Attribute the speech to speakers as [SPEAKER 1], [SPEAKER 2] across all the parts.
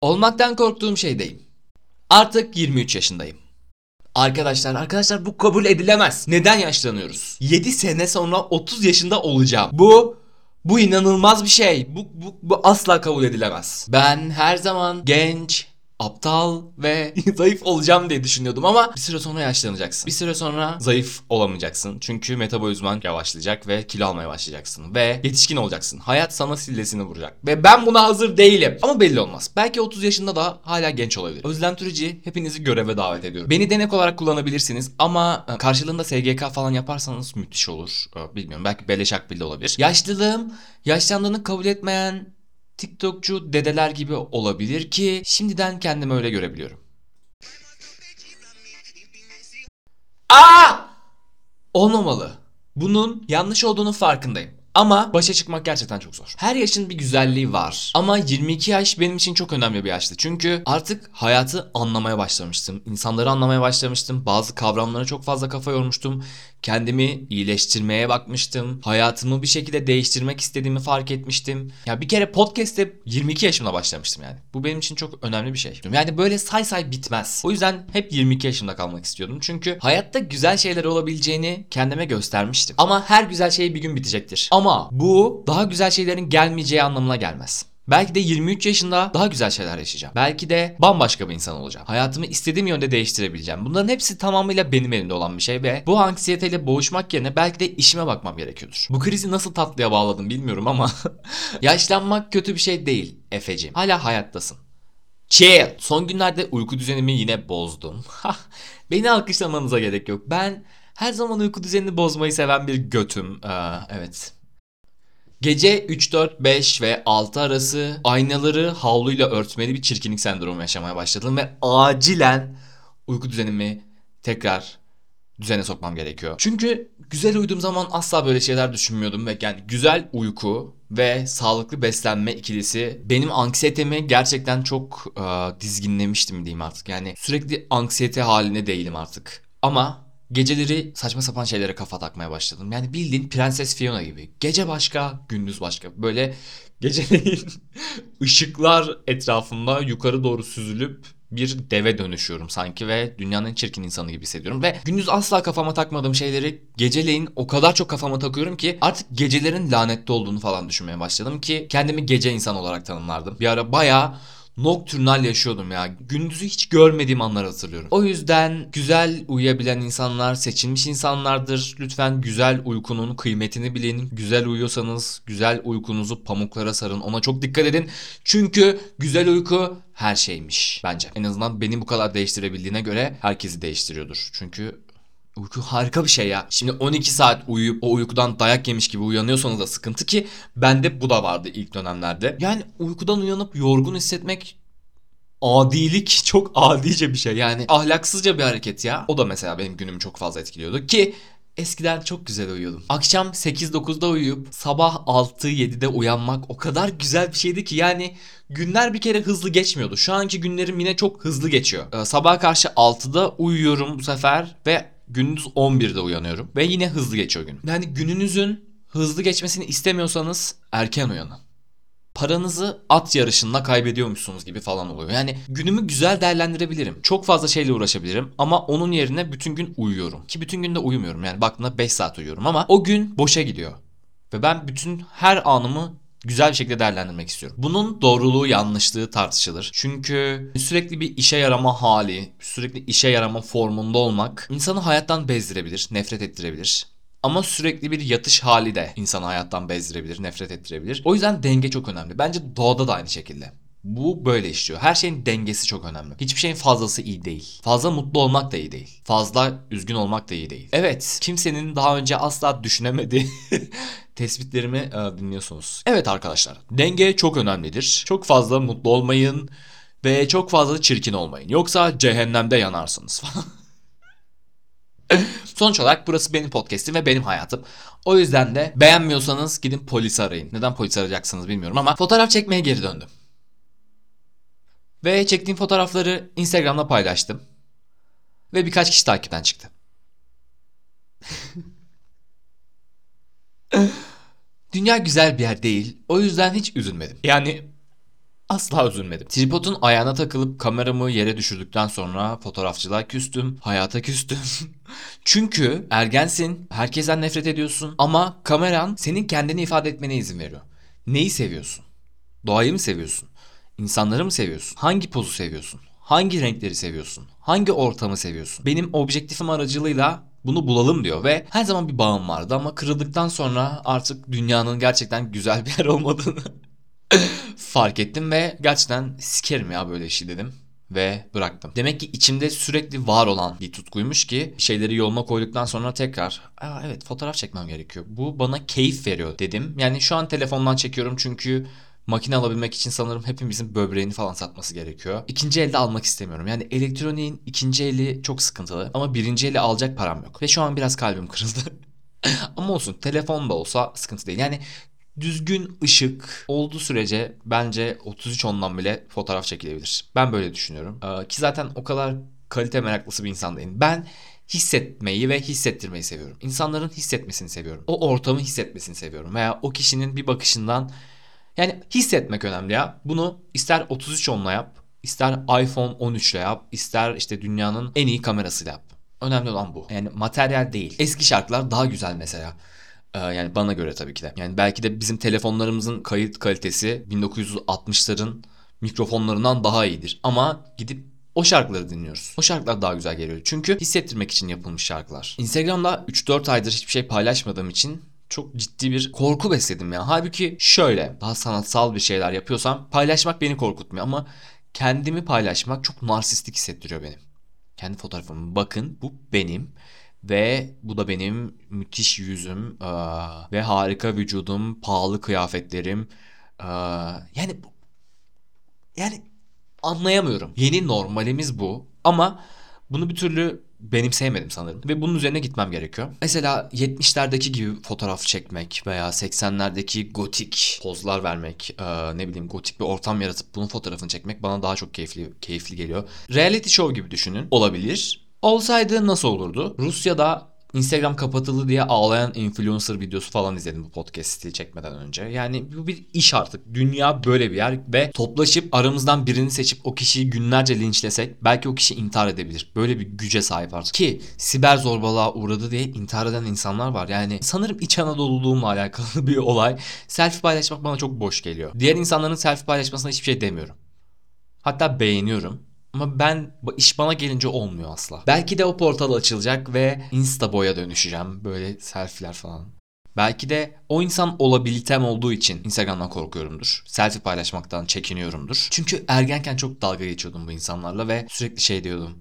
[SPEAKER 1] Olmaktan korktuğum şeydeyim. Artık 23 yaşındayım. Arkadaşlar, arkadaşlar bu kabul edilemez. Neden yaşlanıyoruz? 7 sene sonra 30 yaşında olacağım. Bu bu inanılmaz bir şey. Bu, bu, bu asla kabul edilemez. Ben her zaman genç, aptal ve zayıf olacağım diye düşünüyordum ama bir süre sonra yaşlanacaksın. Bir süre sonra zayıf olamayacaksın. Çünkü metabolizman yavaşlayacak ve kilo almaya başlayacaksın. Ve yetişkin olacaksın. Hayat sana sillesini vuracak. Ve ben buna hazır değilim. Ama belli olmaz. Belki 30 yaşında da hala genç olabilir. Özlem Türeci hepinizi göreve davet ediyorum. Beni denek olarak kullanabilirsiniz ama e, karşılığında SGK falan yaparsanız müthiş olur. E, Bilmiyorum belki beleş akbil olabilir. Yaşlılığım, yaşlandığını kabul etmeyen TikTokçu dedeler gibi olabilir ki şimdiden kendimi öyle görebiliyorum. Aa! Olmamalı. Bunun yanlış olduğunu farkındayım. Ama başa çıkmak gerçekten çok zor. Her yaşın bir güzelliği var. Ama 22 yaş benim için çok önemli bir yaştı. Çünkü artık hayatı anlamaya başlamıştım. İnsanları anlamaya başlamıştım. Bazı kavramlara çok fazla kafa yormuştum. Kendimi iyileştirmeye bakmıştım. Hayatımı bir şekilde değiştirmek istediğimi fark etmiştim. Ya bir kere podcast'te 22 yaşımda başlamıştım yani. Bu benim için çok önemli bir şey. Yani böyle say say bitmez. O yüzden hep 22 yaşımda kalmak istiyordum. Çünkü hayatta güzel şeyler olabileceğini kendime göstermiştim. Ama her güzel şey bir gün bitecektir. Ama bu daha güzel şeylerin gelmeyeceği anlamına gelmez. Belki de 23 yaşında daha güzel şeyler yaşayacağım. Belki de bambaşka bir insan olacağım. Hayatımı istediğim yönde değiştirebileceğim. Bunların hepsi tamamıyla benim elimde olan bir şey ve bu anksiyeteyle boğuşmak yerine belki de işime bakmam gerekiyordur. Bu krizi nasıl tatlıya bağladım bilmiyorum ama yaşlanmak kötü bir şey değil Efeciğim. Hala hayattasın. Chill. Son günlerde uyku düzenimi yine bozdum. Beni alkışlamanıza gerek yok. Ben her zaman uyku düzenini bozmayı seven bir götüm. Ee, evet. Gece 3, 4, 5 ve 6 arası aynaları havluyla örtmeli bir çirkinlik sendromu yaşamaya başladım ve acilen uyku düzenimi tekrar düzene sokmam gerekiyor. Çünkü güzel uyuduğum zaman asla böyle şeyler düşünmüyordum ve yani güzel uyku ve sağlıklı beslenme ikilisi benim anksiyetemi gerçekten çok e, dizginlemiştim diyeyim artık. Yani sürekli anksiyete haline değilim artık. Ama geceleri saçma sapan şeylere kafa takmaya başladım. Yani bildiğin Prenses Fiona gibi. Gece başka, gündüz başka. Böyle geceleyin ışıklar etrafımda yukarı doğru süzülüp bir deve dönüşüyorum sanki ve dünyanın çirkin insanı gibi hissediyorum. Ve gündüz asla kafama takmadığım şeyleri geceleyin o kadar çok kafama takıyorum ki artık gecelerin lanetli olduğunu falan düşünmeye başladım ki kendimi gece insan olarak tanımlardım. Bir ara bayağı nokturnal yaşıyordum ya. Gündüzü hiç görmediğim anları hatırlıyorum. O yüzden güzel uyuyabilen insanlar seçilmiş insanlardır. Lütfen güzel uykunun kıymetini bilin. Güzel uyuyorsanız güzel uykunuzu pamuklara sarın. Ona çok dikkat edin. Çünkü güzel uyku her şeymiş bence. En azından beni bu kadar değiştirebildiğine göre herkesi değiştiriyordur. Çünkü Uyku harika bir şey ya. Şimdi 12 saat uyuyup o uykudan dayak yemiş gibi uyanıyorsanız da sıkıntı ki bende bu da vardı ilk dönemlerde. Yani uykudan uyanıp yorgun hissetmek adilik çok adice bir şey. Yani ahlaksızca bir hareket ya. O da mesela benim günümü çok fazla etkiliyordu ki Eskiden çok güzel uyuyordum. Akşam 8-9'da uyuyup sabah 6-7'de uyanmak o kadar güzel bir şeydi ki yani günler bir kere hızlı geçmiyordu. Şu anki günlerim yine çok hızlı geçiyor. Ee, sabaha karşı 6'da uyuyorum bu sefer ve gündüz 11'de uyanıyorum ve yine hızlı geçiyor gün. Yani gününüzün hızlı geçmesini istemiyorsanız erken uyanın. Paranızı at yarışında kaybediyormuşsunuz gibi falan oluyor. Yani günümü güzel değerlendirebilirim. Çok fazla şeyle uğraşabilirim ama onun yerine bütün gün uyuyorum. Ki bütün gün de uyumuyorum. Yani baktığında 5 saat uyuyorum ama o gün boşa gidiyor. Ve ben bütün her anımı güzel bir şekilde değerlendirmek istiyorum. Bunun doğruluğu yanlışlığı tartışılır. Çünkü sürekli bir işe yarama hali, sürekli işe yarama formunda olmak insanı hayattan bezdirebilir, nefret ettirebilir. Ama sürekli bir yatış hali de insanı hayattan bezdirebilir, nefret ettirebilir. O yüzden denge çok önemli. Bence doğada da aynı şekilde. Bu böyle işliyor. Her şeyin dengesi çok önemli. Hiçbir şeyin fazlası iyi değil. Fazla mutlu olmak da iyi değil. Fazla üzgün olmak da iyi değil. Evet, kimsenin daha önce asla düşünemediği tespitlerimi e, dinliyorsunuz. Evet arkadaşlar, denge çok önemlidir. Çok fazla mutlu olmayın ve çok fazla çirkin olmayın. Yoksa cehennemde yanarsınız falan. Sonuç olarak burası benim podcast'im ve benim hayatım. O yüzden de beğenmiyorsanız gidin polisi arayın. Neden polis arayacaksınız bilmiyorum ama fotoğraf çekmeye geri döndüm. Ve çektiğim fotoğrafları Instagram'da paylaştım. Ve birkaç kişi takipten çıktı. Dünya güzel bir yer değil. O yüzden hiç üzülmedim. Yani Asla üzülmedim. Tripodun ayağına takılıp kameramı yere düşürdükten sonra fotoğrafçılığa küstüm, hayata küstüm. Çünkü ergensin, herkesten nefret ediyorsun ama kameran senin kendini ifade etmene izin veriyor. Neyi seviyorsun? Doğayı mı seviyorsun? İnsanları mı seviyorsun? Hangi pozu seviyorsun? Hangi renkleri seviyorsun? Hangi ortamı seviyorsun? Benim objektifim aracılığıyla bunu bulalım diyor ve her zaman bir bağım vardı ama kırıldıktan sonra artık dünyanın gerçekten güzel bir yer olmadığını fark ettim ve gerçekten sikerim ya böyle işi dedim ve bıraktım. Demek ki içimde sürekli var olan bir tutkuymuş ki şeyleri yoluna koyduktan sonra tekrar Aa, evet fotoğraf çekmem gerekiyor. Bu bana keyif veriyor dedim. Yani şu an telefondan çekiyorum çünkü makine alabilmek için sanırım hepimizin böbreğini falan satması gerekiyor. İkinci elde almak istemiyorum. Yani elektroniğin ikinci eli çok sıkıntılı ama birinci eli alacak param yok. Ve şu an biraz kalbim kırıldı. ama olsun telefon da olsa sıkıntı değil. Yani düzgün ışık olduğu sürece bence 33 ondan bile fotoğraf çekilebilir. Ben böyle düşünüyorum. Ee, ki zaten o kadar kalite meraklısı bir insan değilim. Ben hissetmeyi ve hissettirmeyi seviyorum. İnsanların hissetmesini seviyorum. O ortamı hissetmesini seviyorum. Veya o kişinin bir bakışından yani hissetmek önemli ya. Bunu ister 33 onla yap, ister iPhone 13 ile yap, ister işte dünyanın en iyi kamerasıyla yap. Önemli olan bu. Yani materyal değil. Eski şarkılar daha güzel mesela. Ee, yani bana göre tabii ki de. Yani belki de bizim telefonlarımızın kayıt kalitesi 1960'ların mikrofonlarından daha iyidir. Ama gidip o şarkıları dinliyoruz. O şarkılar daha güzel geliyor. Çünkü hissettirmek için yapılmış şarkılar. Instagram'da 3-4 aydır hiçbir şey paylaşmadığım için çok ciddi bir korku besledim ya. Halbuki şöyle daha sanatsal bir şeyler yapıyorsam paylaşmak beni korkutmuyor ama kendimi paylaşmak çok narsistik hissettiriyor benim. Kendi fotoğrafımı bakın bu benim ve bu da benim müthiş yüzüm eee, ve harika vücudum, pahalı kıyafetlerim. Eee, yani yani anlayamıyorum. Yeni normalimiz bu ama bunu bir türlü benimseyemedim sanırım. Ve bunun üzerine gitmem gerekiyor. Mesela 70'lerdeki gibi fotoğraf çekmek veya 80'lerdeki gotik pozlar vermek, eee, ne bileyim gotik bir ortam yaratıp bunun fotoğrafını çekmek bana daha çok keyifli keyifli geliyor. Reality show gibi düşünün. Olabilir. Olsaydı nasıl olurdu? Rusya'da Instagram kapatıldı diye ağlayan influencer videosu falan izledim bu podcast'i çekmeden önce. Yani bu bir iş artık. Dünya böyle bir yer ve toplaşıp aramızdan birini seçip o kişiyi günlerce linçlesek belki o kişi intihar edebilir. Böyle bir güce sahip artık. Ki siber zorbalığa uğradı diye intihar eden insanlar var. Yani sanırım İç Anadolu'luğumla alakalı bir olay. Selfie paylaşmak bana çok boş geliyor. Diğer insanların selfie paylaşmasına hiçbir şey demiyorum. Hatta beğeniyorum. Ama ben iş bana gelince olmuyor asla. Belki de o portal açılacak ve Insta boya dönüşeceğim. Böyle selfie'ler falan. Belki de o insan olabilitem olduğu için Instagram'dan korkuyorumdur. Selfie paylaşmaktan çekiniyorumdur. Çünkü ergenken çok dalga geçiyordum bu insanlarla ve sürekli şey diyordum.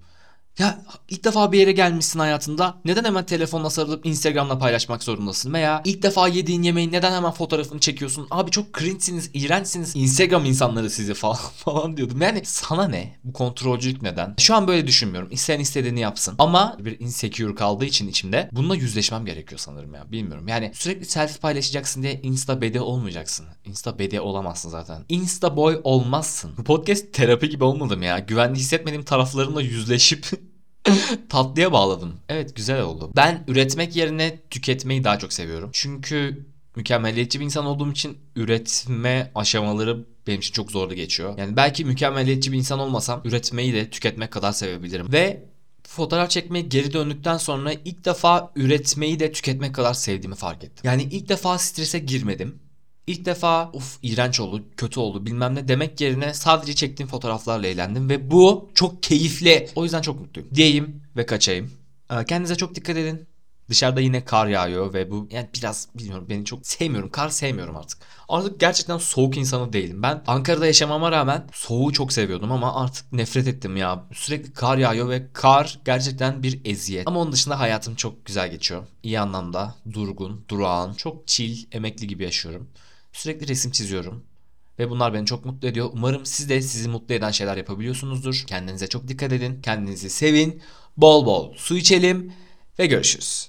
[SPEAKER 1] Ya ilk defa bir yere gelmişsin hayatında. Neden hemen telefonla sarılıp Instagram'la paylaşmak zorundasın? Veya ilk defa yediğin yemeğin neden hemen fotoğrafını çekiyorsun? Abi çok cringe'siniz, iğrençsiniz. Instagram insanları sizi falan falan diyordum. Yani sana ne? Bu kontrolcülük neden? Şu an böyle düşünmüyorum. İsteyen istediğini yapsın. Ama bir insecure kaldığı için içimde bununla yüzleşmem gerekiyor sanırım ya. Bilmiyorum. Yani sürekli selfie paylaşacaksın diye Insta bede olmayacaksın. Insta bede olamazsın zaten. Insta boy olmazsın. Bu podcast terapi gibi olmadım ya. Güvenli hissetmediğim taraflarımla yüzleşip tatlıya bağladım. Evet güzel oldu. Ben üretmek yerine tüketmeyi daha çok seviyorum. Çünkü mükemmeliyetçi bir insan olduğum için üretme aşamaları benim için çok zorlu geçiyor. Yani belki mükemmeliyetçi bir insan olmasam üretmeyi de tüketmek kadar sevebilirim. Ve fotoğraf çekmeye geri döndükten sonra ilk defa üretmeyi de tüketmek kadar sevdiğimi fark ettim. Yani ilk defa strese girmedim. İlk defa uf iğrenç oldu, kötü oldu bilmem ne demek yerine sadece çektiğim fotoğraflarla eğlendim ve bu çok keyifli. O yüzden çok mutluyum. Diyeyim ve kaçayım. Ee, Kendinize çok dikkat edin. Dışarıda yine kar yağıyor ve bu yani biraz bilmiyorum beni çok sevmiyorum. Kar sevmiyorum artık. Artık gerçekten soğuk insanı değilim. Ben Ankara'da yaşamama rağmen soğuğu çok seviyordum ama artık nefret ettim ya. Sürekli kar yağıyor ve kar gerçekten bir eziyet. Ama onun dışında hayatım çok güzel geçiyor. İyi anlamda durgun, durağan, çok chill, emekli gibi yaşıyorum. Sürekli resim çiziyorum. Ve bunlar beni çok mutlu ediyor. Umarım siz de sizi mutlu eden şeyler yapabiliyorsunuzdur. Kendinize çok dikkat edin. Kendinizi sevin. Bol bol su içelim ve görüşürüz.